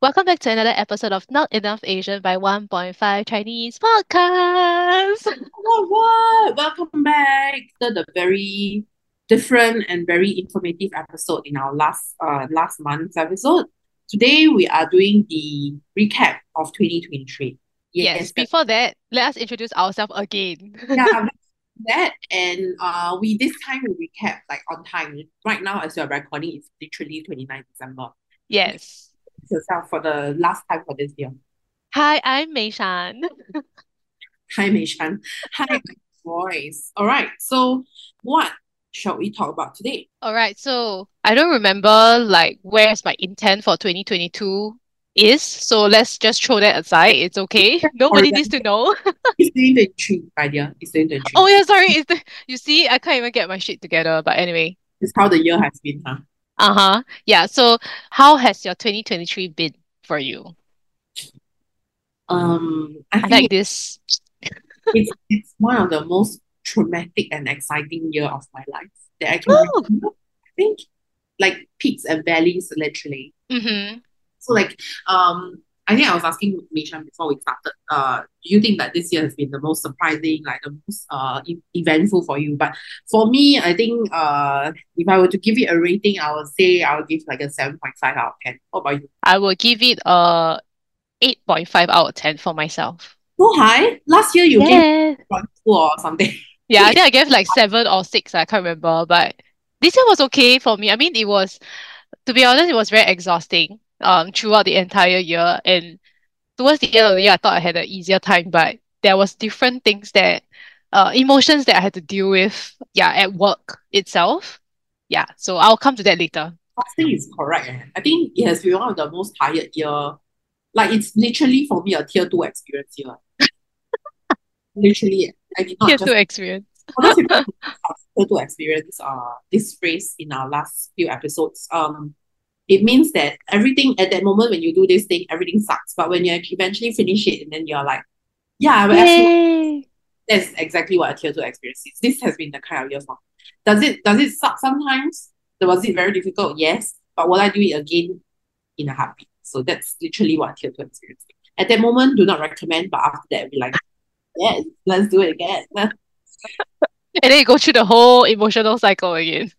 Welcome back to another episode of Not Enough Asian by 1.5 Chinese Podcast. What, what? Welcome back to the very different and very informative episode in our last uh last month's episode. Today we are doing the recap of 2023. Yes, before that, let us introduce ourselves again. yeah, that and uh we this time we recap like on time. Right now as we're recording, it's literally 29 December. Yes. Yourself for the last time for this year. Hi, I'm Mei Shan. Hi Mei Shan. Hi voice. All right. So what shall we talk about today? All right, so I don't remember like where's my intent for 2022 is, so let's just throw that aside. It's okay. Nobody needs to know. It's 2023, my dear. It's 2023. Oh yeah, sorry. It's the, you see, I can't even get my shit together. But anyway. It's how the year has been, huh? Uh-huh. Yeah. So how has your 2023 been for you? Um, I, think like this. it's, it's one of the most traumatic and exciting year of my life that I can Oh. remember. I think like peaks and valleys literally. Mm-hmm. So like um I think I was asking Mei Shan before we started, uh, do you think that this year has been the most surprising, like the most uh e- eventful for you? But for me, I think uh if I were to give it a rating, I would say I would give like a 7.5 out of 10. What about you? I will give it a 8.5 out of 10 for myself. So high? Last year you gave Yeah. one two or something. Yeah, I think I gave like seven or six, I can't remember. But this year was okay for me. I mean, it was, to be honest, it was very exhausting um throughout the entire year. And towards the end of the year, I thought I had an easier time, but there was different things that uh emotions that I had to deal with, yeah, at work itself. Yeah, so I'll come to that later. Last thing is correct. eh. I think it has been one of the most tired year. Like it's literally for me a tier two experience year. literally, I did not Tier just two experience. for those people who have tier two experience uh this phrase in our last few episodes. Um it means that everything at that moment when you do this thing, everything sucks. But when you eventually finish it and then you're like, yeah, well, that's exactly what a tier two experience is. This has been the kind of year for. Does it does it suck sometimes? Was it very difficult? Yes. But will I do it again in a heartbeat? So that's literally what tier two experience is. At that moment, do not recommend, but after that, be like, yes, let's do it again. And then you go through the whole emotional cycle again.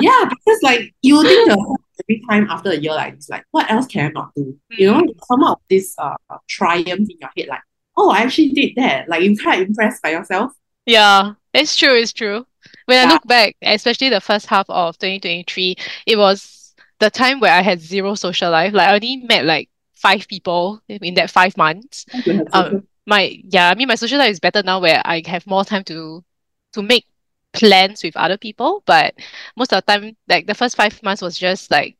yeah, because like you think the every time after a year like it's like what else can I not do? You know, you come out of this uh triumph in your head, like, oh, I actually did that. Like you kind of impressed by yourself. Yeah, it's true, it's true. When I look back, especially the first half of 2023, it was the time where I had zero social life. Like I only met like five people in that five months. Um, my yeah, I mean my social life is better now where I have more time to to make plans with other people. But most of the time, like the first five months was just like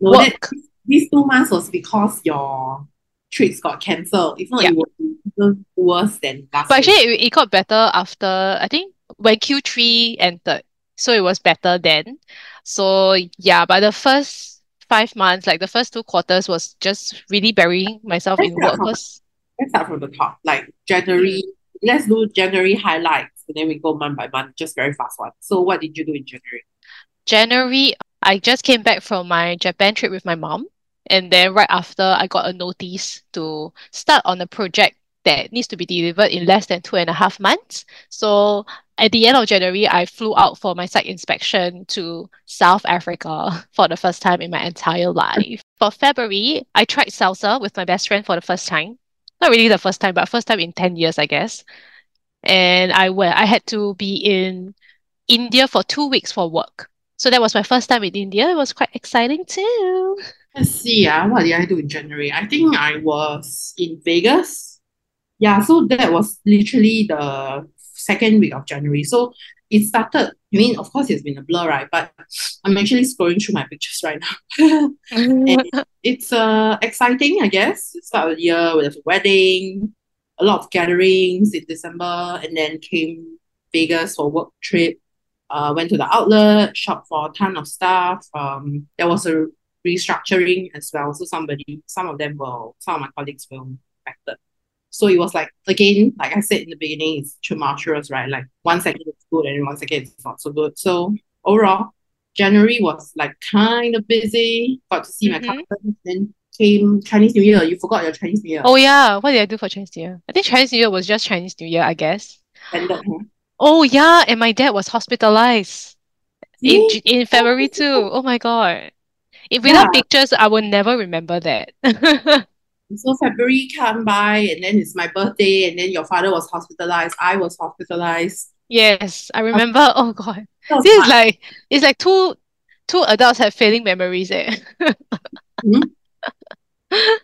No, that work. these two months was because your trips got cancelled. If not, Yeah. it would be even worse than last But actually, it, it got better after, I think, when Q3 entered. So it was better then. So yeah, but the first five months, like the first two quarters, was just really burying myself Let's in work. from let's start from the top. Like January, mm. let's do January highlights and then we go month by month, just very fast one. So what did you do in January? January, I just came back from my Japan trip with my mom. And then right after, I got a notice to start on a project that needs to be delivered in less than two and a half months. So at the end of January, I flew out for my site inspection to South Africa for the first time in my entire life. For February, I tried salsa with my best friend for the first time. Not really the first time, but first time in 10 years, I guess. And I went, I had to be in India for two weeks for work. So that was my first time in India. It was quite exciting too. Let's see, uh, what did I do in January? I think I was in Vegas. Yeah, so that was literally the second week of January. So it started, I mean, of course, it's been a blur, right? But I'm actually scrolling through my pictures right now. It's uh exciting, I guess. It started the year with a wedding, a lot of gatherings in December, and then came Vegas for work trip. Uh, went to the outlet, shopped for a ton of stuff. Um, there was a restructuring as well. So somebody, some of them were, some of my colleagues were affected. So it was like again, like I said in the beginning, it's tumultuous, right? Like one second it's good and one second it's not so good. So overall, January was like kind of busy. Got to see my Mhm. cousins. Then came Chinese New Year. You forgot your Chinese New Year. Oh yeah, what did I do for Chinese New Year? I think Chinese New Year was just Chinese New Year, I guess. Huh? Oh yeah, and my dad was hospitalized in in February too. Oh my God. If without Yeah. pictures, I will never remember that. So February come by and then it's my birthday and then your father was hospitalized. I was hospitalized. Yes, I remember. Oh God. This is like it's like two two adults have failing memories eh. Mhm.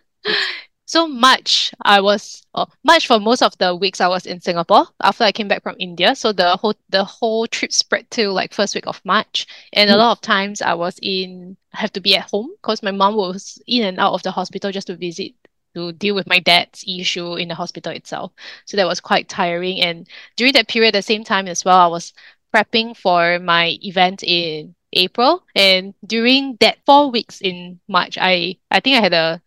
So March, I was oh, March for most of the weeks I was in Singapore after I came back from India. So the whole the whole trip spread to like first week of March. And a Mm. lot of times I was in have to be at home because my mom was in and out of the hospital just to visit to deal with my dad's issue in the hospital itself. So that was quite tiring. And during that period, at the same time as well, I was prepping for my event in April. And during that four weeks in March, I I think I had a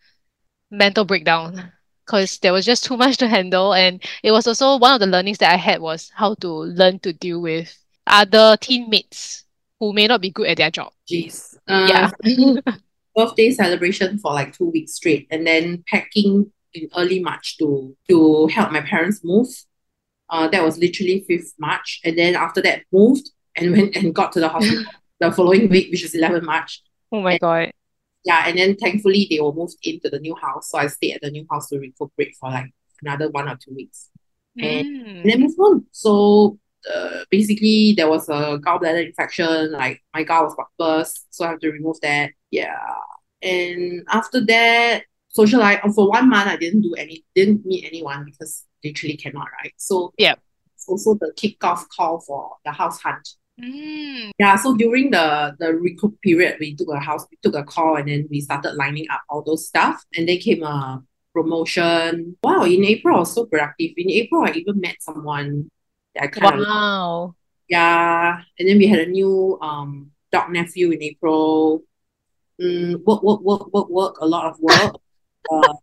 mental breakdown because there was just too much to handle. And it was also one of the learnings that I had was how to learn to deal with other teammates who may not be good at their job. Jeez. Uh, Yeah. birthday celebration for like two weeks straight and then packing in early March to to help my parents move. Uh, that was literally 5th March. And then after that moved and went and got to the hospital the following week, which is 11 March. Oh my God. Yeah, and then thankfully they were moved into the new house. So I stayed at the new house to recuperate for like another one or two weeks. And, and then Mm. moved on. So uh, basically there was a gallbladder infection, like my gall was burst, so I have to remove that. Yeah. And after that, socialize for one month I didn't do any didn't meet anyone because literally cannot, right? So yeah. it's also the kickoff call for the house hunt. Mm. Yeah, so during the the recoup period, we took a house, we took a call, and then we started lining up all those stuff, and then came a promotion. Wow, in April I was so productive. In April, I even met someone that I kind of Wow. yeah, and then we had a new um dog nephew in April. Mm, work, work, work, work, work, a lot of work. Uh,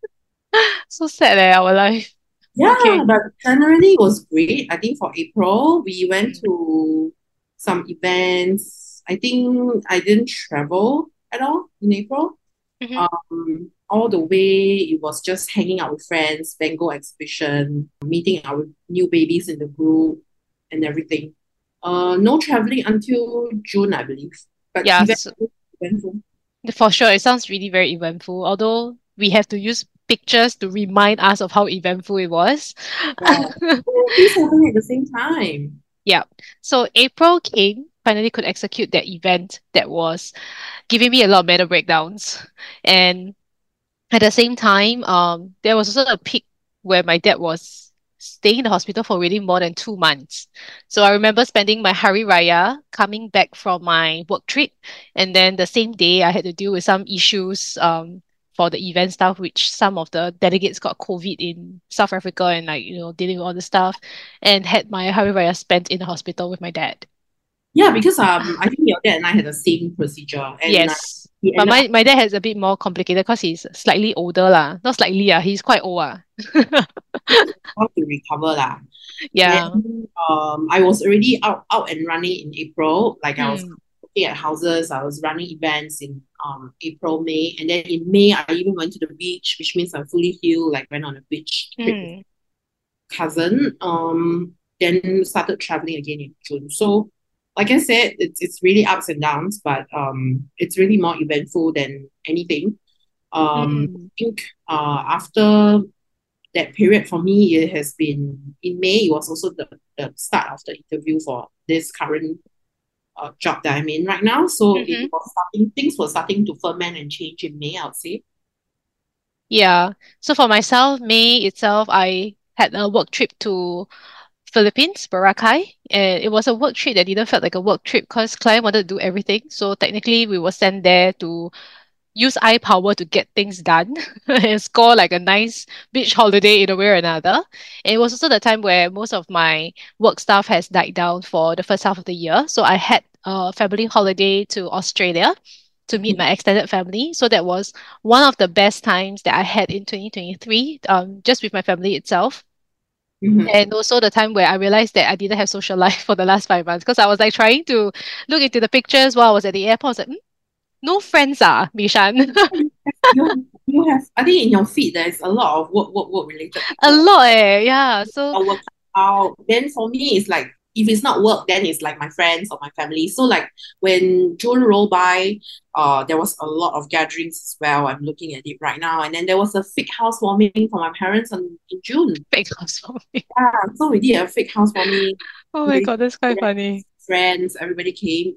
So sad eh, our life. yeah, Okay. but generally it was great. I think for April, we went to some events. I think I didn't travel at all in April. Mhm. Um, all the way it was just hanging out with friends, Bengal exhibition, meeting our new babies in the group and everything. Uh, no traveling until June, I believe. But Yeah, eventful, so eventful. for sure, it sounds really very eventful, although we have to use pictures to remind us of how eventful it was. Yeah. Happening at the same time. Yeah. So April came, finally could execute that event that was giving me a lot of breakdowns. And at the same time, um, there was also a peak where my dad was staying in the hospital for really more than two months. So I remember spending my Hari Raya coming back from my work trip, and then the same day I had to deal with some issues um for the event stuff, which some of the delegates got COVID in South Africa and like, you know, dealing with all the stuff and had my Hari Raya spent in the hospital with my dad. Yeah, because um, I think your dad and I had the same procedure, and Yes. But my, my dad has a bit more complicated because he's slightly older lah. Not slightly, ah, he's quite old ah. up to recover lah. Yeah. Then um, I was already out out and running in April. Like I was Mm. looking at houses, I was running events in um April, May, and then in May I even went to the beach, which means I'm fully healed. Like went on a beach trip with Mm. cousin. Um, then started traveling again in June. So, like I said, it's it's really ups and downs, but um, it's really more eventful than anything. Um, I Mm. think uh after that period for me, it has been in May. It was also the the start of the interview for this current uh, job that I'm in right now. So Mhm. it was starting, things were starting to ferment and change in May, I would say. Yeah. So for myself, May itself, I had a work trip to Philippines, Boracay, and it was a work trip that didn't feel like a work trip because client wanted to do everything. So technically, we were sent there to use eye power to get things done and score like a nice beach holiday in a way or another. And it was also the time where most of my work stuff has died down for the first half of the year. So I had a family holiday to Australia to meet my extended family. So that was one of the best times that I had in 2023, um, just with my family itself. Mhm. And also the time where I realized that I didn't have social life for the last five months because I was like trying to look into the pictures while I was at the airport. I was like, "Hmm, no friends ah, Mei Shan. You have You have, I think in your feed, there's a lot of work, work, work related. A lot, eh? Yeah. So I work out. Then for me, it's like if it's not work, then it's like my friends or my family. So like when June rolled by, uh, there was a lot of gatherings as well. I'm looking at it right now, and then there was a fake housewarming for my parents on, in June. fake housewarming. Yeah, so we did a fake housewarming. Oh my god, that's quite funny. friends, everybody came.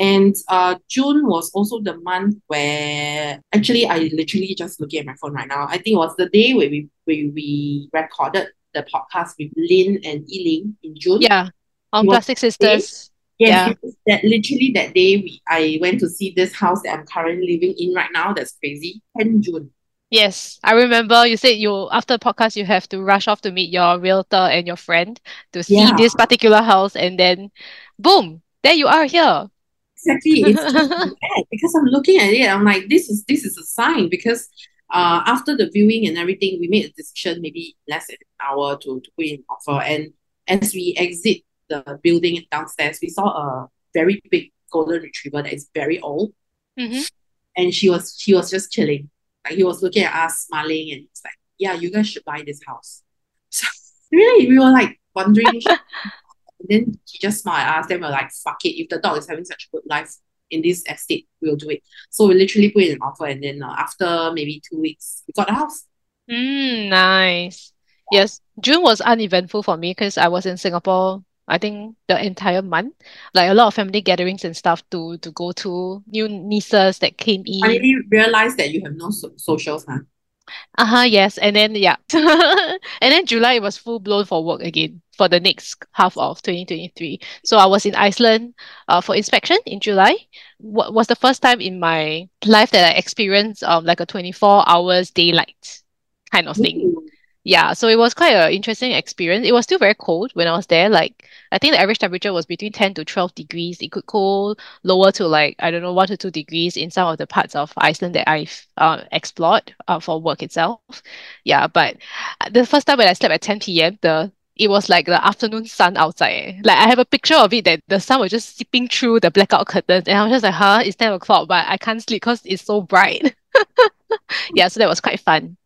And uh, June was also the month where actually I literally just looking at my phone right now. I think it was the day where we where we recorded the podcast with Lynn and Eileen in June. Yeah. On Plastic Sisters. Yes, Yeah. that literally that day we I went to see this house that I'm currently living in right now. That's crazy. 10 June. Yes, I remember you said you after the podcast you have to rush off to meet your realtor and your friend to see Yeah. this particular house and then boom, there you are here. Exactly. It's bad because I'm looking at it. I'm like, this is this is a sign because uh after the viewing and everything, we made a decision maybe less than an hour to, to put in an offer. And as we exit the building downstairs, we saw a very big golden retriever that is very old. Mhm. And she was she was just chilling. Like he was looking at us, smiling, and it's like, yeah, you guys should buy this house. So really, we were like wondering. And then he just smiled at us. Then we we're like, fuck it. If the dog is having such a good life in this estate, we'll do it. So we literally put in an offer. And then uh, after maybe two weeks, we got the house. Mm, nice. Yes, June was uneventful for me because I was in Singapore, I think the entire month. Like a lot of family gatherings and stuff to to go to, new nieces that came in. Finally realized that you have no so- socials, huh? Uh-huh, yes. And then yeah. And then July it was full blown for work again for the next half of 2023. So I was in Iceland uh, for inspection in July. What was the first time in my life that I experienced um like a 24 hours daylight kind of thing. Yeah, so it was quite an interesting experience. It was still very cold when I was there. Like I think the average temperature was between 10 to 12 degrees. It could go lower to like, I don't know, one to two degrees in some of the parts of Iceland that I've uh, explored uh, for work itself. Yeah, but the first time when I slept at 10 p.m., the it was like the afternoon sun outside. eh. Like I have a picture of it that the sun was just seeping through the blackout curtains, and I was just like, huh, it's 10 o'clock, but I can't sleep because it's so bright. Yeah, so that was quite fun.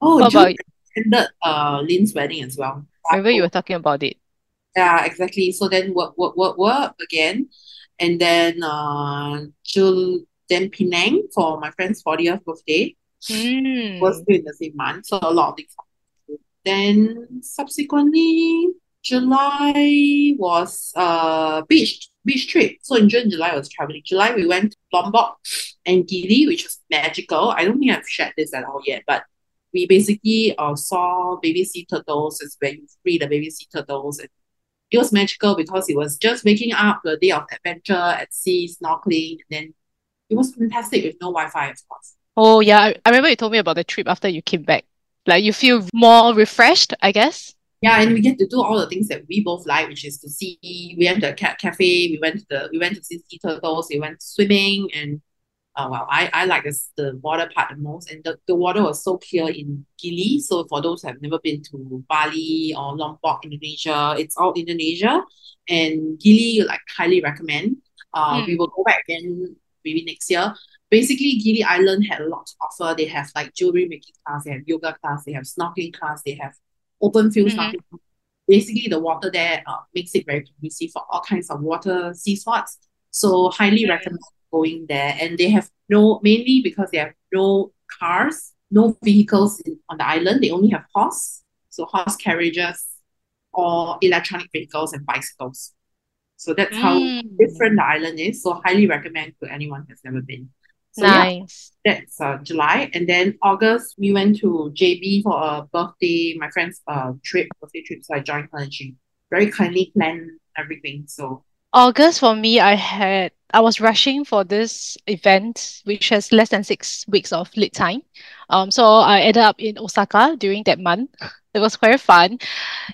Oh, What about attended uh, Lynn's wedding as well. I remember you were talking about it. Yeah, exactly. So then work, work, work, work again. And then uh, Jul, then Penang for my friend's 40th birthday. Hmm. was still in the same month, so a lot of things. Then subsequently, July was uh beach beach trip. So in June, July I was traveling. July we went to Lombok and Gili, which was magical. I don't think I've shared this at all yet, but we basically uh, saw baby sea turtles. It's where you free the baby sea turtles. And it was magical because it was just waking up the day of adventure at sea, snorkeling, and then it was fantastic with no Wi-Fi, of course. Oh yeah, I remember you told me about the trip after you came back. Like you feel more refreshed, I guess. Yeah, and we get to do all the things that we both like, which is to see. We went to a cat cafe. We went to the. We went to see sea turtles. We went swimming, and uh, well, I I like this, the water part the most. And the, the water was so clear in Gili. So for those who have never been to Bali or Lombok, Indonesia, it's all Indonesia, and Gili like highly recommend. Uh, Hmm. we will go back again maybe next year. Basically, Gili Island had a lot to offer. They have like jewelry making class, they have yoga class, they have snorkeling class, they have open field Mhm. snorkeling. Basically, the water there uh, makes it very conducive for all kinds of water sea sports. So highly Mm. recommend going there. And they have no mainly because they have no cars, no vehicles in, on the island. They only have horse, so horse carriages or electronic vehicles and bicycles. So that's how Mm. different the island is. So highly recommend to anyone who's never been. So yeah, Nice. that's uh, July, and then August we went to JB for a birthday, my friend's uh trip, birthday trip. So I joined her, and she very kindly planned everything. So August for me, I had I was rushing for this event, which has less than six weeks of lead time. Um, so I ended up in Osaka during that month. It was quite fun.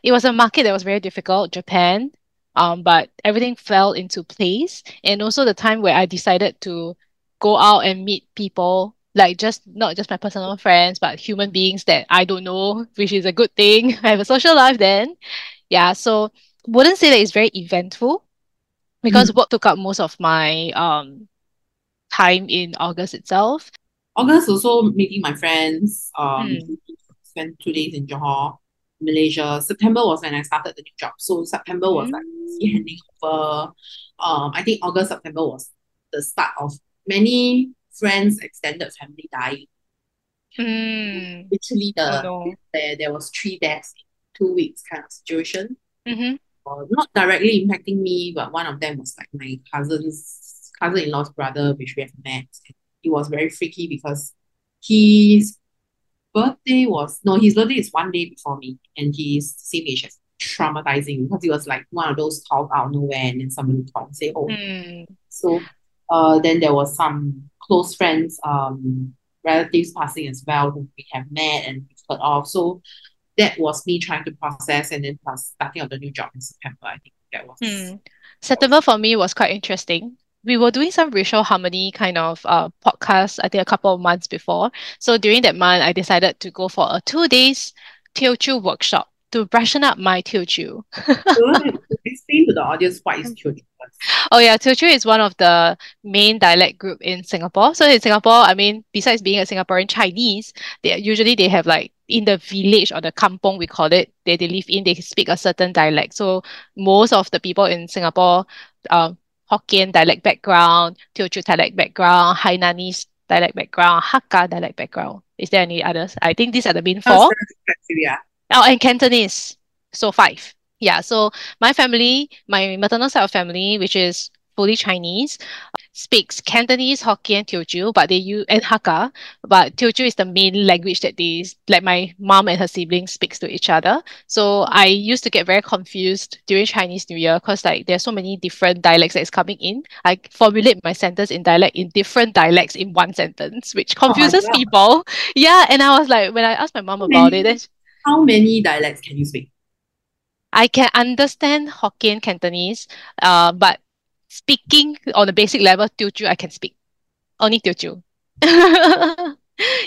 It was a market that was very difficult, Japan. Um, but everything fell into place. And also the time where I decided to go out and meet people, like just not just my personal friends, but human beings that I don't know, which is a good thing. I have a social life then. Yeah, so wouldn't say that it's very eventful because work took up most of my um time in August itself. August also meeting my friends. Um, Mm. spent two days in Johor, Malaysia. September was when I started the new job. So September was like Mm. handing over. Um, I think August, September was the start of many friends, extended family dying. Mm. Literally, Oh the no. there there was three deaths in two weeks kind of situation. Mm-hmm. Uh, not directly impacting me, but one of them was like my cousin's cousin-in-law's brother, which we have met. It was very freaky because his birthday was no, his birthday is one day before me, and he's same age as traumatizing because he was like one of those called out nowhere, and then somebody called and say, "Oh, Mm. so uh, then there was some close friends, um, relatives passing as well who we have met and we've heard of. So that was me trying to process, and then plus starting on the new job in September. I think that was Mm. September for me was quite interesting. We were doing some racial harmony kind of uh, podcast, I think a couple of months before. So during that month, I decided to go for a two days Teochew workshop to freshen up my Teochew. Explain to the audience what is Teochew first. Oh yeah, Teochew is one of the main dialect group in Singapore. So in Singapore, I mean, besides being a Singaporean Chinese, they usually they have like in the village or the kampong we call it, they, they live in, they speak a certain dialect. So most of the people in Singapore, um, Hokkien dialect background, Teochew dialect background, Hainanese dialect background, Hakka dialect background. Is there any others? I think these are the main four. Oh, and Cantonese. So five. Yeah. So my family, my maternal side of family, which is fully Chinese, speaks Cantonese, Hokkien, Teochew, but they use and Hakka. But Teochew is the main language that they like my mom and her siblings speaks to each other. So I used to get very confused during Chinese New Year because like there's so many different dialects that is coming in. I formulate my sentence in dialect in different dialects in one sentence, which Oh confuses God. people. Yeah. And I was like, when I asked my mom about many- it, How many dialects can you speak? I can understand Hokkien Cantonese, uh, but speaking on a basic level, Teochew I can speak. Only Teochew.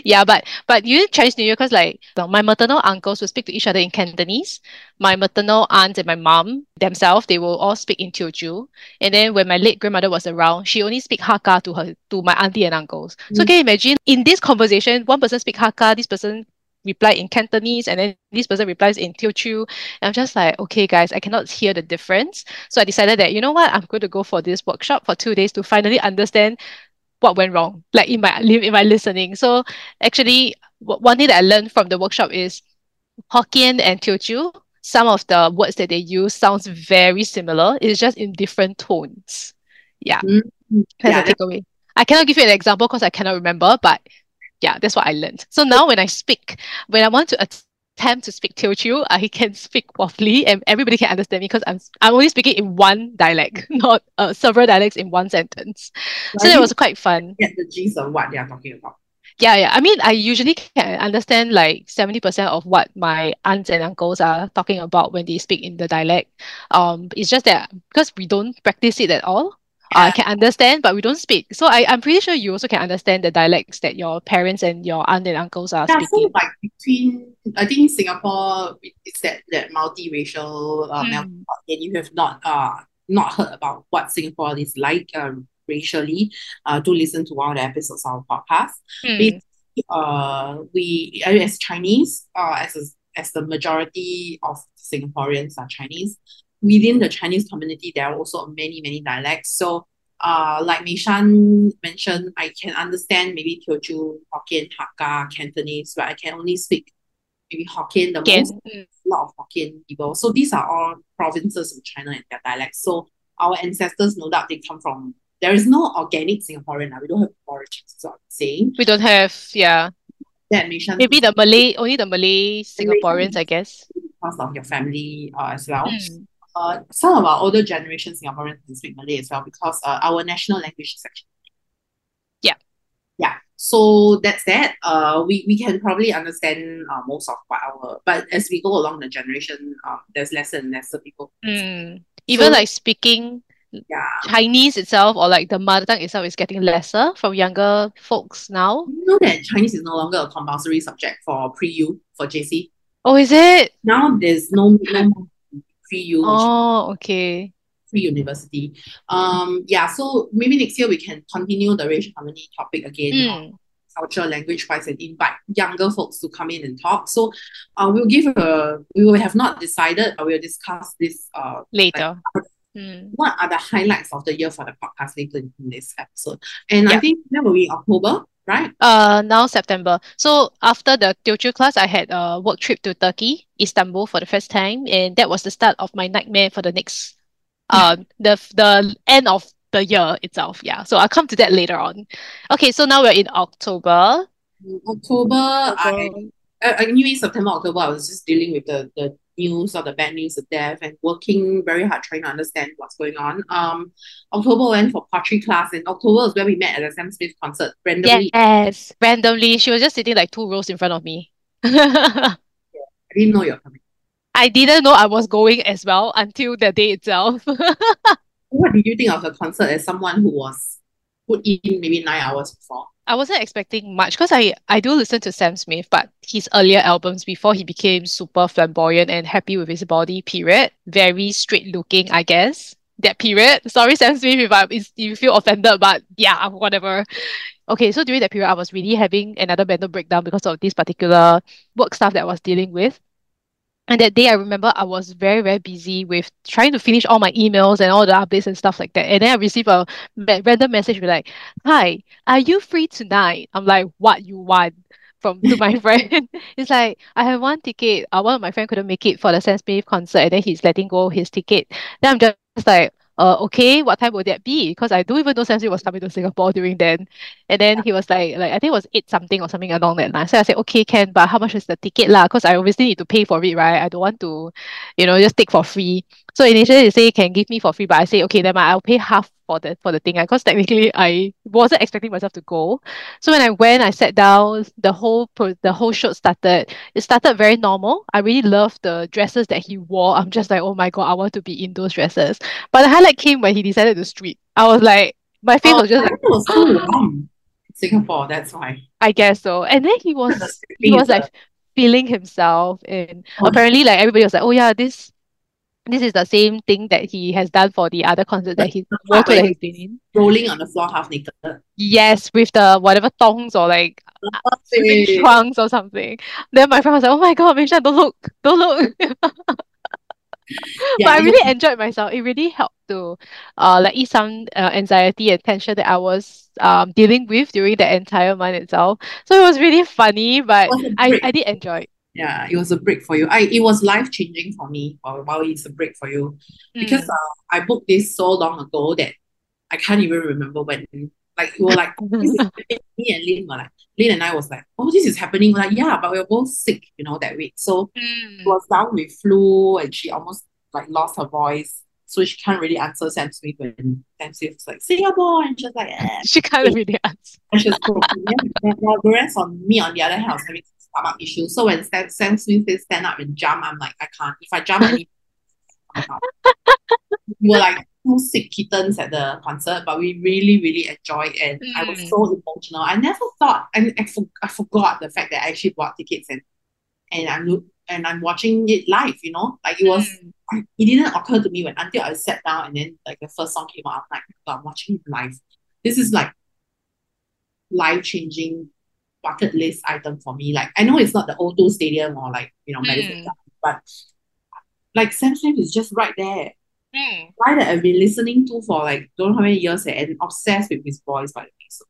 Yeah, but but you Chinese New Year, because like my maternal uncles will speak to each other in Cantonese, my maternal aunt and my mom themselves, they will all speak in Teochew. And then when my late grandmother was around, she only speak Hakka to her to my auntie and uncles. So Mm. can you imagine in this conversation, one person speak Hakka, this person reply in Cantonese, and then this person replies in Teochew. And I'm just like, okay, guys, I cannot hear the difference. So I decided that, you know what, I'm going to go for this workshop for two days to finally understand what went wrong, like in my in my listening. So actually, one thing that I learned from the workshop is Hokkien and Teochew. Some of the words that they use sounds very similar. It's just in different tones. Yeah, Mm. that's Yeah, a takeaway. I cannot give you an example because I cannot remember, but yeah, that's what I learned. So now when I speak, when I want to attempt to speak Teochew, I can speak properly and everybody can understand me because I'm I'm only speaking in one dialect, not uh, several dialects in one sentence. So that was quite fun. get the gist of what they are talking about. Yeah, yeah. I mean, I usually can understand like 70% of what my aunts and uncles are talking about when they speak in the dialect. Um, it's just that because we don't practice it at all, I can understand, but we don't speak. So I, I'm pretty sure you also can understand the dialects that your parents and your aunt and uncles are Yeah, so speaking. like between, I think Singapore, it- it's that that multiracial uh, Mm. and you have not uh not heard about what Singapore is like um racially. Uh, do listen to one of the episodes of our podcast. Mm. Uh, we uh, as Chinese, uh, as a, as the majority of Singaporeans are Chinese, within the Chinese community, there are also many many dialects. So. Uh, like Meishan mentioned, I can understand maybe Teochew, Hokkien, Hakka, Cantonese, but I can only speak maybe Hokkien the most, a lot of Hokkien people. So these are all provinces in China and their dialects. So our ancestors, no doubt, they come from. There is no organic Singaporean. We don't have origins. What I'm saying. we don't have, yeah, That Mei Shan maybe the Malay, only the Malay Singaporeans, I guess. because of your family uh, as well. Mm. Uh, some of our older generation Singaporeans can speak Malay as well because uh, our national language is actually Yeah. yeah. So that's that. Uh, we, we can probably understand uh, most of what our but as we go along the generation, um, there's lesser and lesser people. who can speak. Mm. Even So like speaking yeah, Chinese itself or like the mother tongue itself is getting lesser from younger folks now. you know that Chinese is no longer a compulsory subject for pre-U for JC. Oh, is it? Now there's no no more pre-U, Oh, okay. pre-university. Um, yeah, so maybe next year we can continue the racial harmony topic again Mm. culture, language wise, and invite younger folks to come in and talk. So uh, we'll give a, we will have not decided, but we'll discuss this uh, later. Like, mm. What are the highlights of the year for the podcast later in this episode? And I think that will be October, right? Uh, now September. So after the Teochew class, I had a work trip to Turkey, Istanbul for the first time, and that was the start of my nightmare for the next, uh, the the end of the year itself. Yeah. So I'll come to that later on. Okay, so now we're in October. October, I, I knew in September, October, I was just dealing with the, the news or the bad news, of death, and working very hard trying to understand what's going on. Um, October went for pottery class, and October is where we met at the Sam Smith concert randomly. Yes, randomly. She was just sitting like two rows in front of me. yeah, I didn't know you're coming. I didn't know I was going as well until the day itself. what did you think of the concert as someone who was put in maybe nine hours before? I wasn't expecting much because I, I do listen to Sam Smith, but his earlier albums before he became super flamboyant and happy with his body, period. Very straight looking, I guess. That period. Sorry, Sam Smith, if, I, if you feel offended, but yeah, whatever. Okay, so during that period, I was really having another mental breakdown because of this particular work stuff that I was dealing with. And that day, I remember I was very, very busy with trying to finish all my emails and all the updates and stuff like that. And then I received a random message be like, Hi, are you free tonight? I'm like, What you want? From to my friend. it's like, I have one ticket. Uh, one of my friend couldn't make it for the Sam Smith concert, and then he's letting go his ticket. Then I'm just like, uh, okay, what time would that be? Because I don't even know Sam was coming to Singapore during then. And then he was like, like I think it was eight something or something along that line. So I said, okay, Ken, but how much is the ticket lah? Because I obviously need to pay for it, right? I don't want to, you know, just take for free. So initially they say can give me for free, but I say okay, then I'll pay half for the for the thing ah, because technically I wasn't expecting myself to go. So when I went, I sat down. The whole pro, the whole show started. It started very normal. I really loved the dresses that he wore. I'm just like, oh my god, I want to be in those dresses. But the highlight came when he decided to street. I was like, my face oh, was just like, was so ah. warm. Singapore, that's why. I guess so. And then he was he was like feeling himself, and oh. apparently like everybody was like, oh yeah, this this is the same thing that he has done for the other concert that he's that he's been in. Rolling on the floor half naked. Yes, with the whatever thongs or like trunks or something. Then my friend was like, "Oh my god, Misha, don't look, don't look." yeah, but I really enjoyed myself. It really helped to uh like ease some uh, anxiety and tension that I was um dealing with during the entire month itself. So it was really funny, but I, I did enjoy it yeah it was a break for you i it was life changing for me while, while it's a break for you because mm. uh, i booked this so long ago that i can't even remember when like we were like me and lynn were like lynn and i was like oh this is happening like yeah but we were both sick you know that week so mm. was down with flu and she almost like lost her voice so she can't really answer Sam Smith when Sam Smith's like Singapore and she's like eh. she can't really answer and she's broken yeah. whereas on me on the other hand I was having stomach issue. So when Sam, Sam Smith says stand up and jump, I'm like, I can't. If I jump, I we were like two sick kittens at the concert, but we really, really enjoyed and mm. I was so emotional. I never thought and I, for, I forgot the fact that I actually bought tickets and and I'm and I'm watching it live, you know? Like it was mm. it didn't occur to me when until I sat down and then like the first song came out, I'm like, I'm watching it live. This is like life changing bucket list item for me. Like I know it's not the O2 Stadium or like you know mm. but like Sam Smith is just right there. Mm. Guy that I've been listening to for like don't know how many years and obsessed with his voice by the way. So.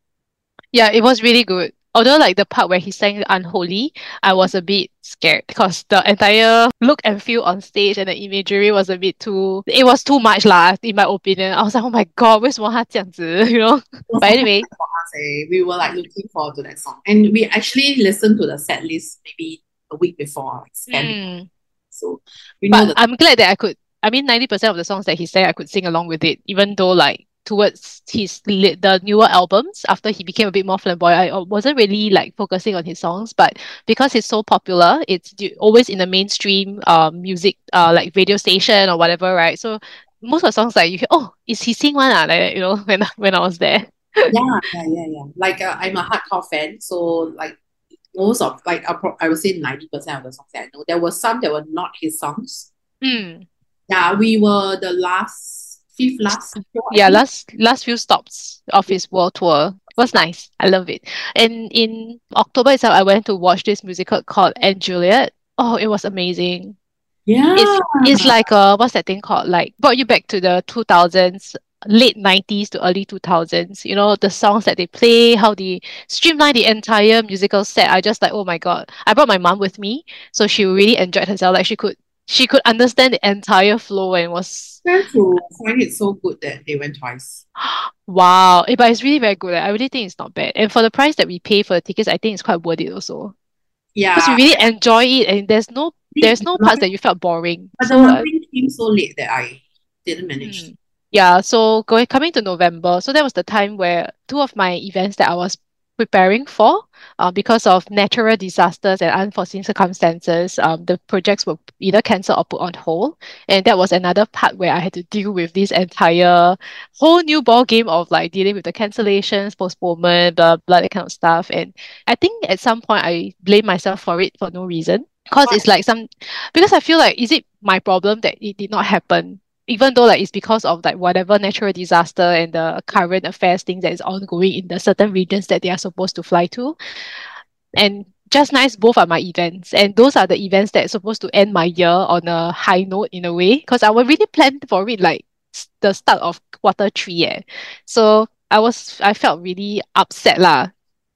Yeah, it was really good Although like the part where he sang Unholy, I was a bit scared because the entire look and feel on stage and the imagery was a bit too it was too much lah, in my opinion. I was like, oh my god, 为什么他这样子? You know? But anyway. Eh, we were like looking forward to that song. And we actually listened to the set list maybe a week before. Like, mm. So we know but I'm glad that I could I mean 90% of the songs that he sang I could sing along with it, even though like towards his the newer albums after he became a bit more flamboyant. I wasn't really like focusing on his songs but because it's so popular it's always in the mainstream um music uh like radio station or whatever right? So most of the songs like you hear oh is he sing one? Ah? like you know when when I was there. Yeah yeah yeah yeah. Like uh, I'm a hardcore fan so like most of like I would say 90% of the songs that I know there were some that were not his songs. Mm. yeah we were the last fifth last yeah last last few stops of his world tour was nice. I love it. And in October itself, I went to watch this musical called & Juliet. Oh, it was amazing. Yeah. It's it's like a what's that thing called? Like brought you back to the 2000s, late 90s to early 2000s. You know, the songs that they play, how they streamline the entire musical set. I just like, oh my God. I brought my mom with me, so she really enjoyed herself. Like she could she could understand the entire flow and was to find it so good that they went twice. wow. Eh, but it's really very good. eh. I really think it's not bad. And for the price that we pay for the tickets, I think it's quite worth it also. Yeah. Because we really enjoy it and there's no there's no parts that you felt boring. But the So uh, Muppet came so late that I didn't manage. Mm. Yeah, so going coming to November, so that was the time where two of my events that I was preparing for, uh, because of natural disasters and unforeseen circumstances, um, the projects were either cancelled or put on hold. And that was another part where I had to deal with this entire whole new ball game of like dealing with the cancellations, postponement, blah blah, that kind of stuff. And I think at some point I blame myself for it for no reason. Because it's like some because I feel like is it my problem that it did not happen? Even though like it's because of like whatever natural disaster and the current affairs thing that is ongoing in the certain regions that they are supposed to fly to. And just nice, both are my events. And those are the events that are supposed to end my year on a high note in a way. Because I was really planned for it like the start of quarter three. Eh. So I was I felt really upset lah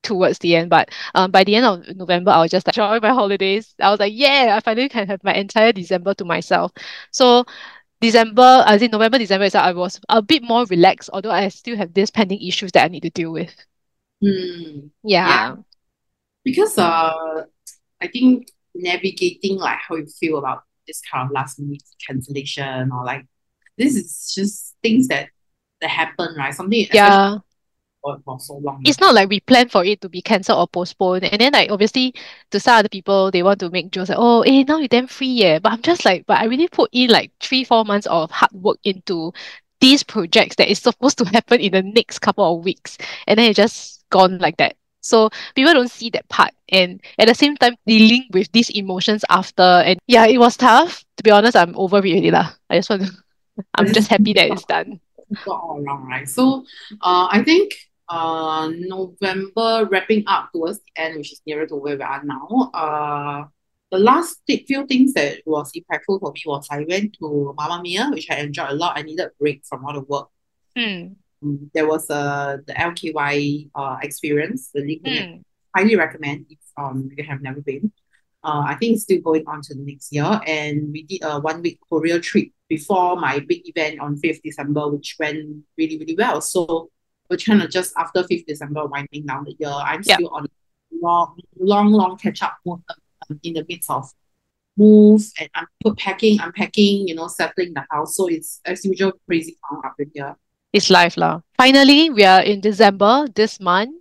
towards the end. But um by the end of November, I was just like enjoy my holidays. I was like, yeah, I finally can have my entire December to myself. So December, as in November, December itself, I was a bit more relaxed, although I still have these pending issues that I need to deal with. Hmm. Yeah. Because uh, I think navigating like how you feel about this kind of last minute cancellation or like this is just things that that happen, right? Something Yeah. For, for so long. It's not like we plan for it to be cancelled or postponed. And then like obviously to some other people they want to make jokes like, oh, eh, now you're damn free, yeah. But I'm just like, but I really put in like three, four months of hard work into these projects that is supposed to happen in the next couple of weeks. And then it just gone like that. So people don't see that part. And at the same time dealing with these emotions after and yeah, it was tough. To be honest, I'm over it already lah. I just want to I'm just happy that it's done. all around, right? So uh, I think uh, November wrapping up towards the end, which is nearer to where we are now. Uh, the last few things that was impactful for me was I went to Mamma Mia, which I enjoyed a lot. I needed a break from all the work. Hmm. Um, there was uh, the LKY uh, experience, the Connect. Hmm. Highly recommend if um, you have never been. Uh, I think it's still going on to the next year. And we did a one week Korea trip before my big event on 5th December, which went really, really well. So we're kind of just after 5th December winding down the year. I'm Yeah. still on a long, long, long catch up mode um, in the midst of move and I'm packing, unpacking, you know, settling the house. So it's as usual crazy town up in here. It's life lah. Finally, we are in December this month.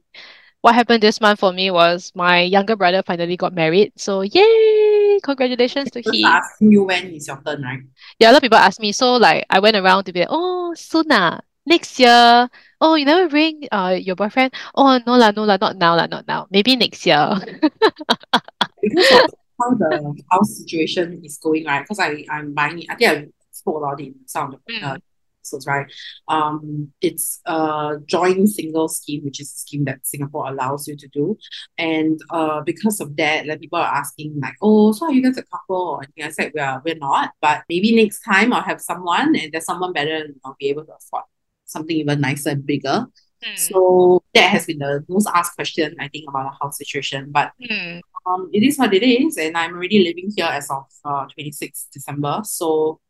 What happened this month for me was my younger brother finally got married. So yay! Congratulations to him. asking you when is your turn, right? Yeah, a lot of people ask me. So like I went around to be like, oh, soon ah, next year. Oh, you never bring uh your boyfriend? Oh, no lah, no lah, not now lah, not now. Maybe next year. because of how the house situation is going, right? Because I I'm buying it. I think I spoke about it in some of the uh, Mm. episodes, right? Um, it's a joint single scheme, which is a scheme that Singapore allows you to do, and uh, because of that, like people are asking like, oh, so are you guys a couple? And I said we are we're not, but maybe next time I'll have someone, and there's someone better, and I'll be able to afford something even nicer and bigger. Hmm. So that has been the most asked question I think about the house situation, but Hmm. um, it is what it is, and I'm already living here as of uh 26th December. So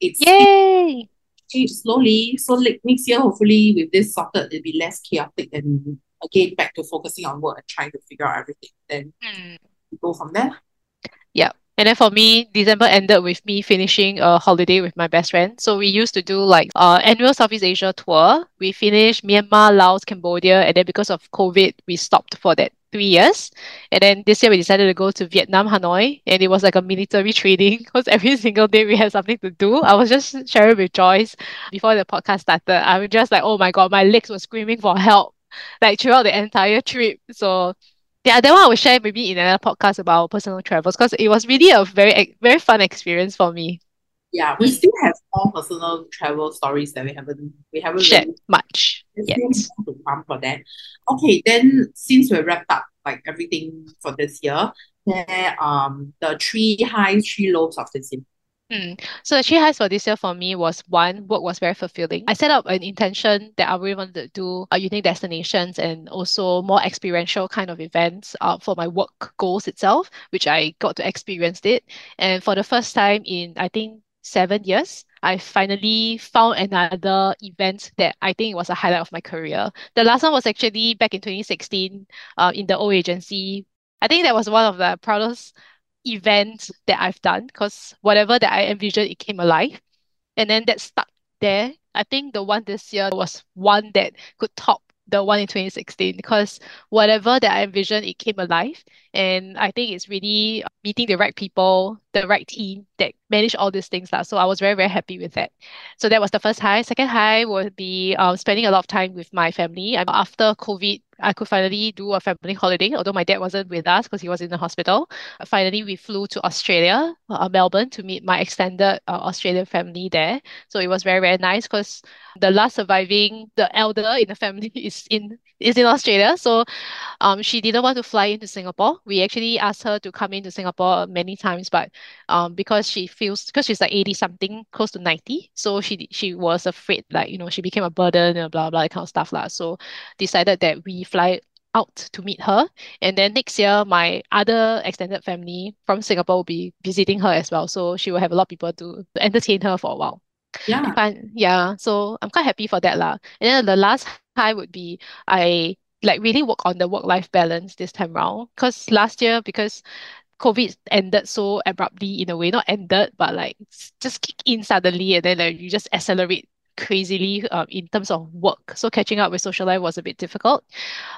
it's Yay! slowly. So like next year, hopefully with this sorted, it'll be less chaotic and again back to focusing on work and trying to figure out everything. Then we go from there. Yeah. And then for me, December ended with me finishing a holiday with my best friend. So we used to do like uh annual Southeast Asia tour. We finished Myanmar, Laos, Cambodia, and then because of COVID, we stopped for that three years. And then this year we decided to go to Vietnam, Hanoi, and it was like a military training because every single day we had something to do. I was just sharing with Joyce before the podcast started. I was just like, oh my God, my legs were screaming for help like throughout the entire trip. So yeah, that one I will share maybe in another podcast about personal travels because it was really a very very fun experience for me. Yeah, we still have more personal travel stories that we haven't we haven't Shared really much yet. to come for that. Okay, then since we wrapped up like everything for this year, there um the three highs, three lows of this year. Mm. So three highs for this year for me was one, work was very fulfilling. I set up an intention that I really wanted to do uh, unique destinations and also more experiential kind of events uh, for my work goals itself, which I got to experience it. And for the first time in I think seven years, I finally found another event that I think was a highlight of my career. The last one was actually back in 2016 uh, in the old agency. I think that was one of the proudest event that I've done because whatever that I envisioned, it came alive. And then that stuck there. I think the one this year was one that could top the one in 2016 because whatever that I envisioned, it came alive. And I think it's really meeting the right people, the right team that manage all these things. Lah. So I was very, very happy with that. So that was the first high. Second high would be um, spending a lot of time with my family. After COVID, I could finally do a family holiday, although my dad wasn't with us because he was in the hospital. Finally, we flew to Australia, uh, Melbourne, to meet my extended uh, Australian family there. So it was very, very nice because the last surviving, the elder in the family is in is in Australia. So um, she didn't want to fly into Singapore. We actually asked her to come into Singapore many times, but um, because she feels because she's like 80 something, close to 90, so she she was afraid like you know she became a burden and blah blah that kind of stuff lah. So decided that we fly out to meet her. And then next year, my other extended family from Singapore will be visiting her as well. So she will have a lot of people to, to entertain her for a while. Yeah. Fun. Yeah. So I'm quite happy for that. lah. And then the last high would be I like really work on the work-life balance this time round. Because last year, because COVID ended so abruptly in a way, not ended, but like just kick in suddenly and then like you just accelerate crazily um, in terms of work. So catching up with social life was a bit difficult.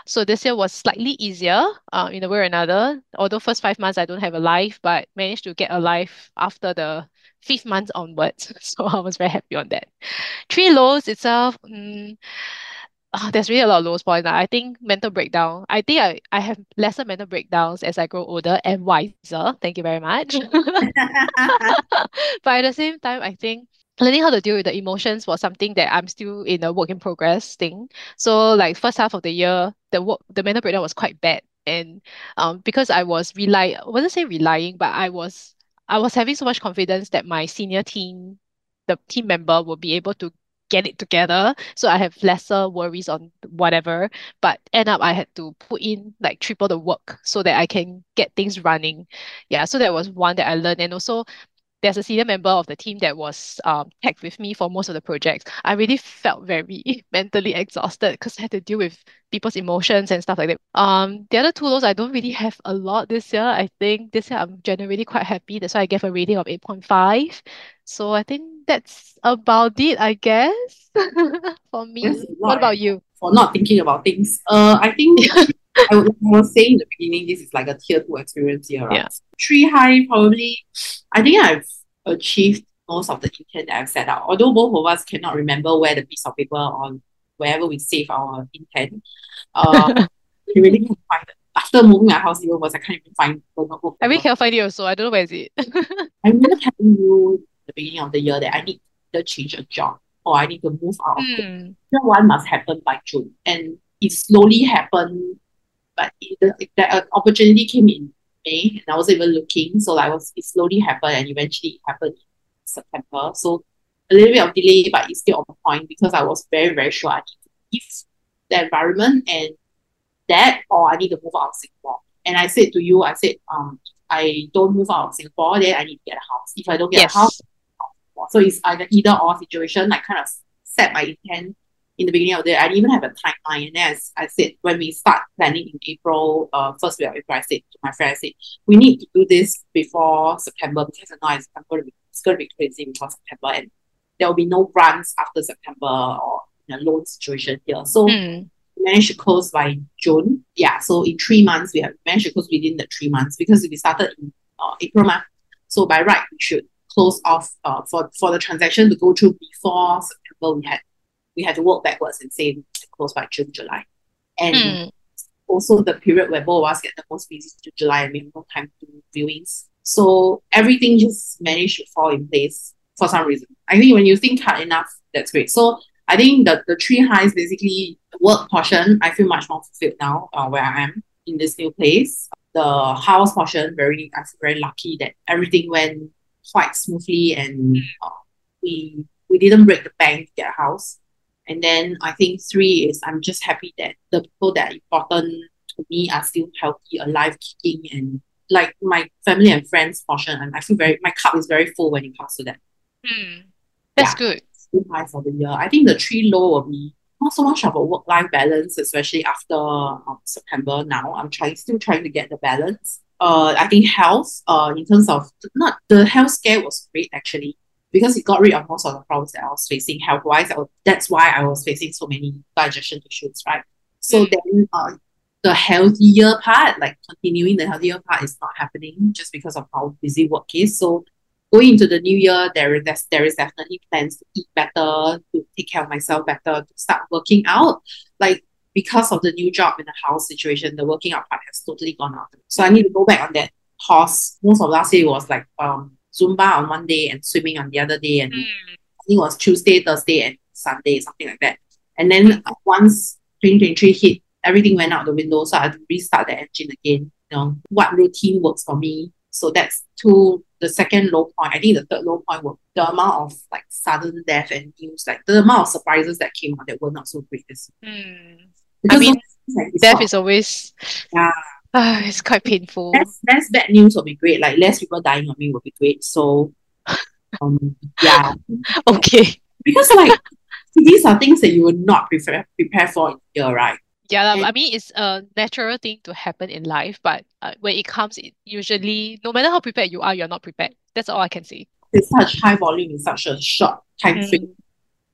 So this year was slightly easier uh, in a way or another. Although first five months I don't have a life, but managed to get a life after the fifth month onwards. So I was very happy on that. Three lows itself, mm, uh, there's really a lot of lows point. I think mental breakdown. I think I, I have lesser mental breakdowns as I grow older and wiser. Thank you very much. but at the same time, I think learning how to deal with the emotions was something that I'm still in a work in progress thing. So like first half of the year, the work the mental breakdown was quite bad. And um because I was rely I wasn't say relying, but I was I was having so much confidence that my senior team, the team member will be able to get it together. So I have lesser worries on whatever. But end up I had to put in like triple the work so that I can get things running. Yeah, so that was one that I learned. And also there's a senior member of the team that was um, tagged with me for most of the projects. I really felt very mentally exhausted because I had to deal with people's emotions and stuff like that. Um, the other two lows, I don't really have a lot this year. I think this year I'm generally quite happy. That's why I gave a rating of 8.5. So I think that's about it, I guess, for me. What about you? For not thinking about things. Uh, I think I was saying in the beginning, this is like a tier two experience here, right? Yeah. Three high, probably, I think I've achieved most of the intent that I've set out. Although both of us cannot remember where the piece of paper on wherever we save our intent, uh, we really can't find it. After moving my house, even was I can't even find the notebook. I really can't find it also. I don't know where is it. I remember telling you the beginning of the year that I need to change a job or I need to move out. Hmm. Year one must happen by June, and it slowly happened. But it, the, the uh, opportunity came in May, and I wasn't even looking. So like was it slowly happened, and eventually it happened in September. So a little bit of delay, but it's still on point because I was very very sure I need to leave the environment and that, or I need to move out of Singapore. And I said to you, I said, um, I don't move out of Singapore, then I need to get a house. If I don't get Yes. a house, so it's either either or situation. I kind of set my intent in the beginning of the year. I didn't even have a timeline. And then I, said, when we start planning in April, uh, first week of April, I said to my friend, I said, we need to do this before September because I know it's going to be, it's going to be crazy before September. And there will be no grants after September or in a loan situation here. So Hmm. we managed to close by June. Yeah, so in three months, we have managed to close within the three months because we started in uh, April. Ma. So by right, we should close off uh, for, for the transaction to go through before September. We had we had to work backwards and say close by June, July. And Hmm. also the period where both of us get the most busy to July and we have no time to do viewings. So everything just managed to fall in place for some reason. I think when you think hard enough, that's great. So I think the, the three highs basically work portion, I feel much more fulfilled now uh, where I am in this new place. The house portion, very I feel very lucky that everything went quite smoothly and uh, we we didn't break the bank to get a house. And then I think three is I'm just happy that the people that are important to me are still healthy, alive, kicking, and like my family and friends portion. And I feel very my cup is very full when it comes to that. Hmm. That's Yeah. good. High for the year. I think the three low will be not so much of a work life balance, especially after um, September. Now I'm trying still trying to get the balance. Uh, I think health. Uh, in terms of not the health scare was great actually because it got rid of most of the problems that I was facing health wise. That's why I was facing so many digestion issues, right? So Mm. then, uh, the healthier part, like continuing the healthier part, is not happening just because of how busy work is. So going into the new year, there is there is definitely plans to eat better, to take care of myself better, to start working out. Like because of the new job in the house situation, the working out part has totally gone out. So I need to go back on that horse. Most of last year was like um Zumba on one day and swimming on the other day, and Hmm. I think it was Tuesday, Thursday, and Sunday, something like that. And then uh, once 2023 hit, everything went out the window. So I had to restart the engine again. You know, what routine works for me. So that's two the second low point. I think the third low point was the amount of like sudden death and news, like the amount of surprises that came out that were not so great this year. Hmm. Because mean, like, Death not- is always Yeah. Ah, it's quite painful. less less bad news will be great. Like less people dying on me will be great. So um yeah. Okay. Because like these are things that you would not prepare prepare for in a year, right? Yeah, And- I mean it's a natural thing to happen in life, but uh, when it comes, it usually no matter how prepared you are, you're not prepared. That's all I can say. It's such high volume in such a short time Mm. frame.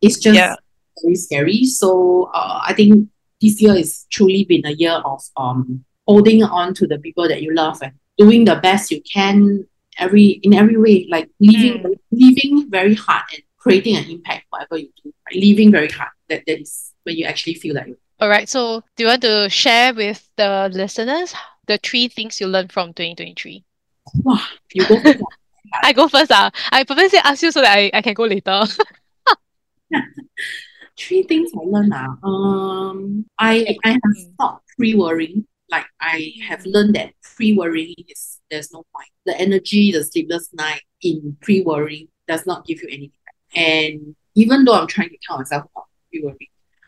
It's just Yeah. very scary. So uh, I think this year is truly been a year of um holding on to the people that you love and doing the best you can every in every way, like living Mm. living very hard and creating an impact whatever you do. Right? Living very hard. That that is when you actually feel like All right. So do you want to share with the listeners the three things you learned from 2023? wow, you go first. I go first. Ah, I purposely ask you so that I, I can go later. Three things I learned. Ah. Um, I I have Mm. stopped pre-worrying. Like I have learned that pre-worrying is there's no point. The energy, the sleepless night in pre-worrying does not give you anything. And even though I'm trying to tell myself about pre-worrying,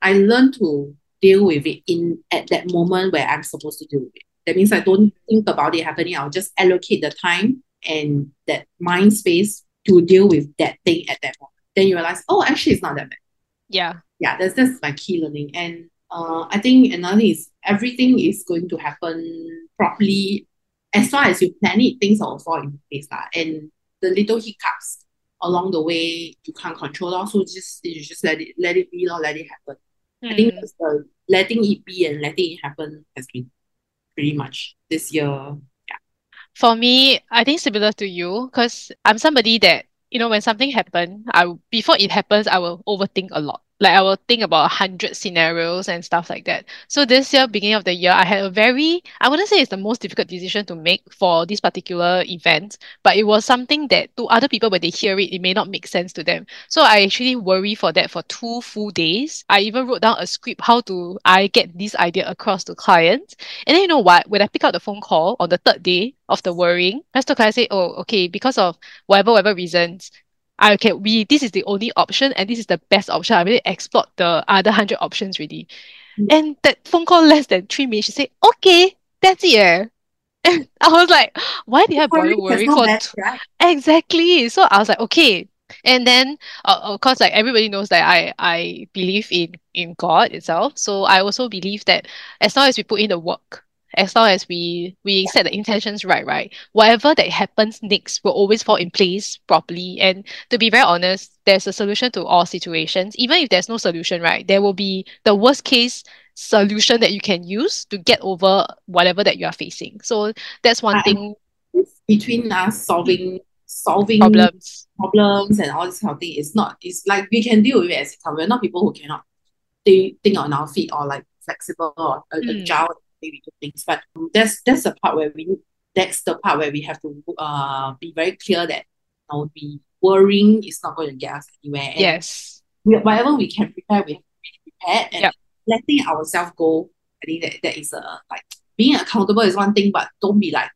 I learned to deal with it in at that moment where I'm supposed to deal with it. That means I don't think about it happening. I'll just allocate the time and that mind space to deal with that thing at that moment. Then you realize, oh, actually, it's not that bad Yeah. yeah, that's that's my key learning. And uh, I think another thing is everything is going to happen properly as far as you plan it. Things will fall in place, lah. And the little hiccups along the way you can't control. Also, just you just let it let it be, or let it happen. I think Hmm. that's the letting it be and letting it happen has been pretty much this year. Yeah. For me, I think similar to you, because I'm somebody that, you know, when something happens, I before it happens, I will overthink a lot. Like I will think about a hundred scenarios and stuff like that. So this year, beginning of the year, I had a very, I wouldn't say it's the most difficult decision to make for this particular event, but it was something that to other people, when they hear it, it may not make sense to them. So I actually worry for that for two full days. I even wrote down a script, how do I get this idea across to clients? And then you know what? When I pick up the phone call on the third day of the worrying, I told client say, "Oh, okay, because of whatever whatever reasons, okay, we this is the only option and this is the best option. I really explored the other hundred options really." Mm. And that phone call less than three minutes, she said, "Okay, that's it." eh." And I was like, "Why did I bother has for right? Exactly. So I was like, okay. And then, uh, of course, like everybody knows that I I believe in in God itself. So I also believe that as long as we put in the work, as long as we we set the intentions right, right, whatever that happens next will always fall in place properly. And to be very honest, there's a solution to all situations. Even if there's no solution, right, there will be the worst case solution that you can use to get over whatever that you are facing. So that's one I- thing, between us solving solving problems. problems and all this kind of thing. It's not. It's like we can deal with it as it comes. We're not people who cannot think, think on our feet or like flexible or Mm. agile in the way we do things. But that's that's the part where we that's the part where we have to uh be very clear that you know, we worrying is not going to get us anywhere. And Yes. we, whatever we can prepare, we have to be prepared. And Yep. letting ourselves go, I think that that is a like being accountable is one thing, but don't be like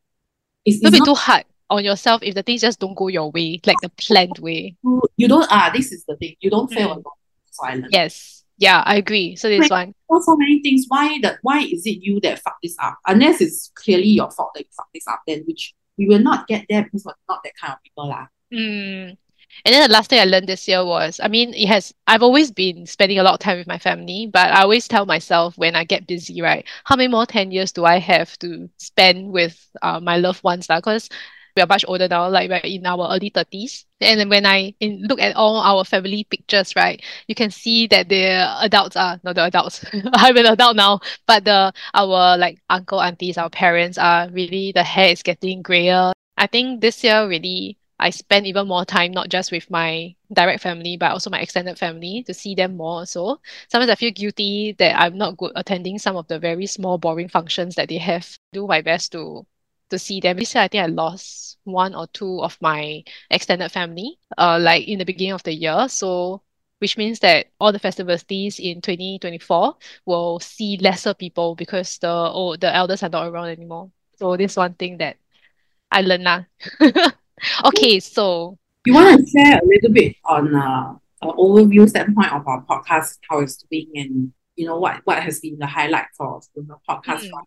it's, Don't it's be not too hard on yourself if the things just don't go your way, like the planned way. you, don't ah this is the thing. You don't fail Mm. alone. So Yes. Yeah, I agree. So this one. There so many things. Why that why is it you that fuck this up? Unless it's clearly your fault that you fuck this up, then which we will not get there because we're not that kind of people lah. Mm. And then the last thing I learned this year was, I mean, it has, I've always been spending a lot of time with my family, but I always tell myself when I get busy, right, how many more 10 years do I have to spend with uh, my loved ones? Because we are much older now, like we're in our early 30s. And when I in, look at all our family pictures, right, you can see that the adults are, not the adults, I'm an adult now, but the our like uncle, aunties, our parents are really, the hair is getting grayer. I think this year really I spend even more time not just with my direct family but also my extended family to see them more so sometimes I feel guilty that I'm not good attending some of the very small boring functions that they have do my best to to see them this year I think I lost one or two of my extended family uh like in the beginning of the year so which means that all the festivities in 2024 will see lesser people because the oh the elders are not around anymore so this one thing that I learned lah. Okay, so You want to share a little bit on uh, an overview standpoint of our podcast, how it's doing, and you know what what has been the highlight for the podcast. Mm.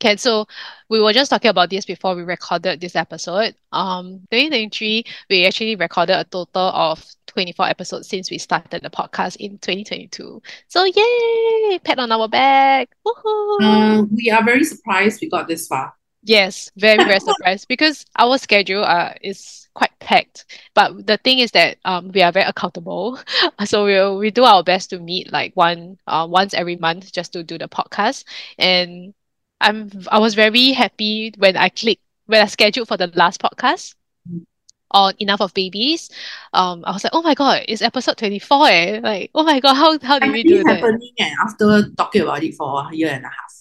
Okay, so we were just talking about this before we recorded this episode. Um, 2023, we actually recorded a total of 24 episodes since we started the podcast in 2022. So yay! Pat on our back. Woohoo! Uh, we are very surprised we got this far. Yes, very, very surprised because our schedule uh is quite packed. But the thing is that um we are very accountable. So we we do our best to meet like one uh once every month just to do the podcast. And I'm I was very happy when I clicked when I scheduled for the last podcast Mm. on Enough of Babies. Um I was like, oh my God, it's episode 24 eh. Like, oh my God, how how did we Actually do that? happening and after talking about it for a year and a half.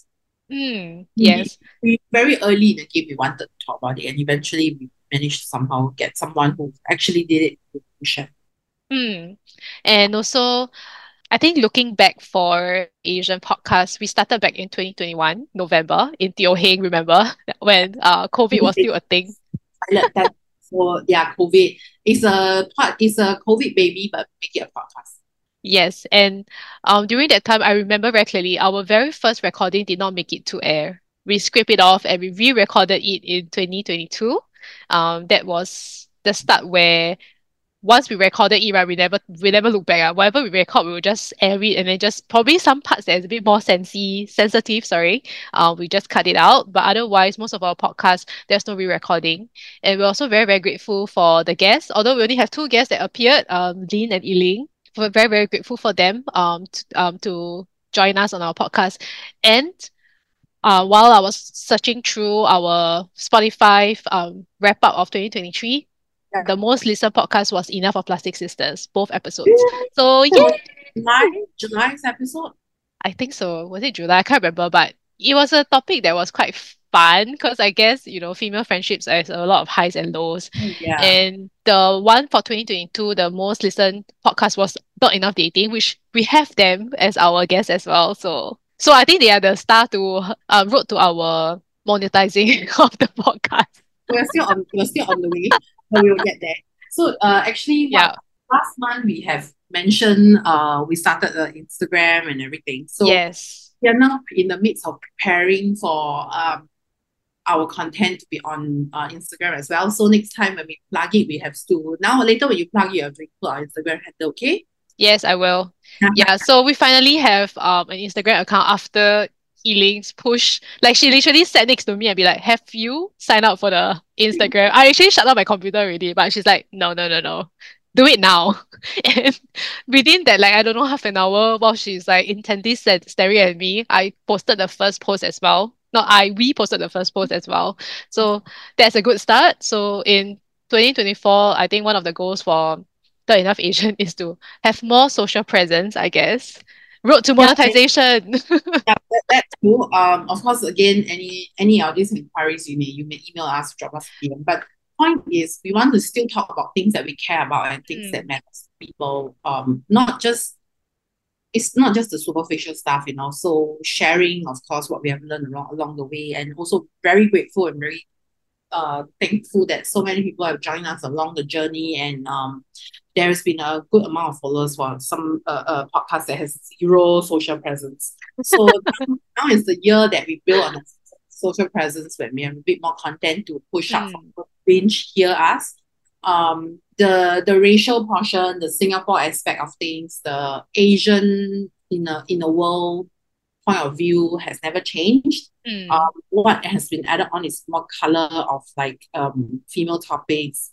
Mm, yes. We very early in the game we wanted to talk about it and eventually we managed to somehow get someone who actually did it. Mm. And also, I think looking back for Asian podcasts, we started back in 2021, November, in Teo Heng, remember? When uh COVID was still a thing. That for yeah, COVID. It's a part it's a COVID baby, but make it a podcast. Yes, and um during that time, I remember very clearly our very first recording did not make it to air. We scraped it off and we re-recorded it in 2022. Um, that was the start where once we recorded it, right, we never we never look back. Uh. Whatever we record, we will just air it and then just probably some parts that is a bit more sensy, sensitive, sorry. Uh, we just cut it out. But otherwise, most of our podcasts, there's no re-recording. And we're also very, very grateful for the guests. Although we only have two guests that appeared, um, Lin and Yiling. We're very, very grateful for them um to, um to join us on our podcast. And uh, while I was searching through our Spotify um wrap up of 2023, Yeah. the most listened podcast was Enough of Plastic Sisters, both episodes. Yeah. So yeah, July July's episode. I think so. Was it July? I can't remember, but it was a topic that was quite fun because I guess, you know, female friendships has a lot of highs and lows. Yeah. And the one for 2022, the most listened podcast was Not Enough Dating, which we have them as our guests as well. So so I think they are the star to uh, road to our monetizing of the podcast. we're still on we're still on the way, but we will get there. So uh actually what Yeah. last month we have mentioned uh we started the Instagram and everything. So Yes. we are now in the midst of preparing for um our content to be on uh, Instagram as well. So next time when we plug it, we have to now later when you plug it, you have to put our Instagram handle, okay? Yes, I will. Yeah, so we finally have um an Instagram account after Eling's push. Like she literally sat next to me and be like, "Have you signed up for the Instagram?" I actually shut down my computer already, but she's like, "No, no, no, no, do it now." And within that, like I don't know, half an hour while she's like intently sta- staring at me, I posted the first post as well. No, I we posted the first post as well. So that's a good start. So in 2024, I think one of the goals for the Enough Asian is to have more social presence, I guess. Road to monetization. Yeah, that, that's cool. Um, of course, again, any any of these inquiries you may you may email us, drop us a DM. But point is we want to still talk about things that we care about and things Mm. that matters to people. Um, not just it's not just the superficial stuff, you know. So sharing, of course, what we have learned along along the way, and also very grateful and very uh thankful that so many people have joined us along the journey and um there has been a good amount of followers for some uh, uh podcast that has zero social presence. So now, now is the year that we build on social presence when we have a bit more content to push up Mm. to binge hear us. Um the the racial portion, the Singapore aspect of things, the Asian in a in a world point of view has never changed. Mm. Um, what has been added on is more color of like um female topics,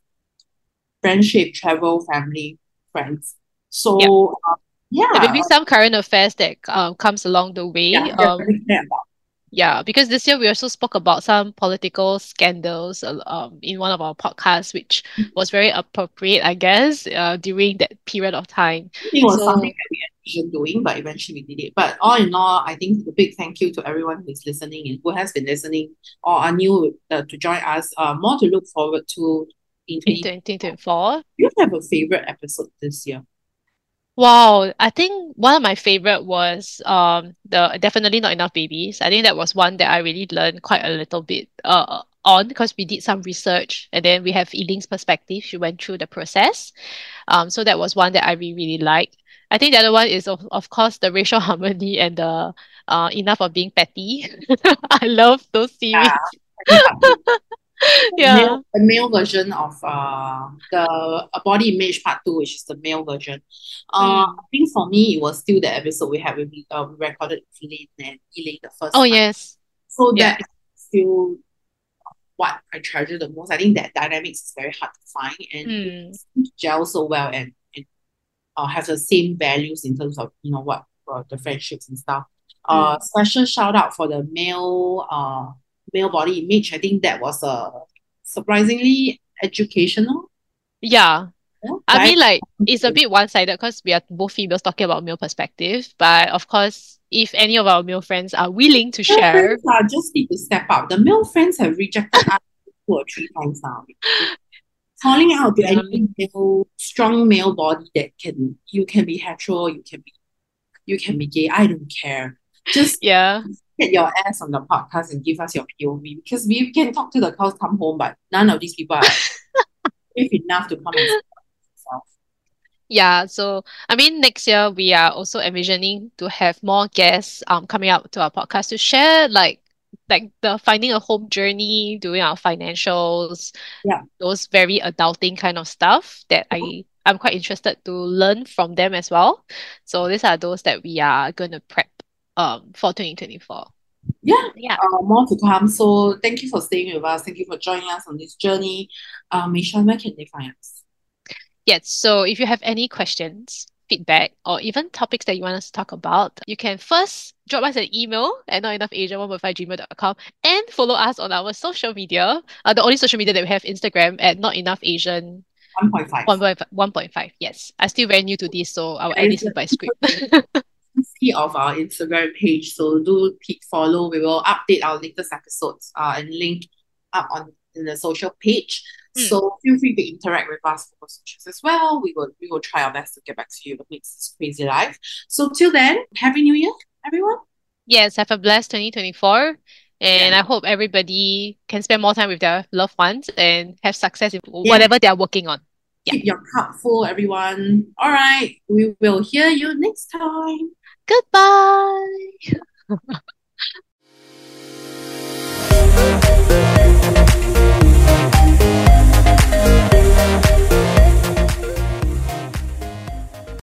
friendship, travel, family, friends. So Yep. um, yeah, There may be some current affairs that um, comes along the way. yeah, Um, definitely care about. yeah, because this year we also spoke about some political scandals uh, um, in one of our podcasts, which was very appropriate, I guess, uh, during that period of time. It was So- something that we envisioned doing, but eventually we did it. But all in all, I think a big thank you to everyone who's listening and who has been listening or are new uh, to join us. Uh, more to look forward to in In 20. 2024. Do you have a favorite episode this year? Wow, I think one of my favorite was um the definitely not enough babies. I think that was one that I really learned quite a little bit uh on because we did some research and then we have Eling's perspective. She went through the process. Um, so that was one that I really really liked. I think the other one is of of course the racial harmony and the uh enough of being petty. I love those series. The Yeah. male, the male version of uh the uh, body image part two, which is the male version. Uh, Mm. I think for me it was still the episode we had with uh, recorded Lynn and Elaine the first Oh time. yes. So Yeah. that is still what I treasure the most. I think that dynamics is very hard to find and Mm. it seems to gel so well and, and uh, have the same values in terms of you know what uh, the friendships and stuff. Uh, special shout out for the male uh male body image. I think that was uh, surprisingly educational. Yeah. Yeah, I mean, like, it's a bit one-sided because we are both females talking about male perspective. But of course, if any of our male friends are willing to Male share, are just need to step up. The male friends have rejected us two or three times now. Calling out to Yeah. any male, strong male body that can you can be hetero, you can be you can be gay. I don't care. Just yeah, get your ass on the podcast and give us your POV because we can talk to the cows come home, but none of these people are enough to come and yeah. So, I mean, next year we are also envisioning to have more guests um coming out to our podcast to share like like the finding a home journey, doing our financials, Yeah. those very adulting kind of stuff that I I'm quite interested to learn from them as well. So these are those that we are going to prep um for 2024. Yeah. Yeah. Uh, more to come. So thank you for staying with us. Thank you for joining us on this journey. Uh, Michelle, where can they find us? Yes, so if you have any questions, feedback, or even topics that you want us to talk about, you can first drop us an email at notenoughasian1.5gmail.com and follow us on our social media. Uh, the only social media that we have Instagram at not enough Asian 1.5. 1.5, 1.5. Yes, I'm still very new to this, so I will to my script. See of our Instagram page. So do keep follow. We will update our latest episodes uh, and link up on in the social page. Hmm. So feel free to interact with us for socials as well. We will we will try our best to get back to you amidst this crazy life. So till then, happy new year, everyone. Yes, have a blessed 2024. And Yeah. I hope everybody can spend more time with their loved ones and have success in whatever they are working on. Yeah. Keep your cup full, everyone. All right. We will hear you next time. Goodbye.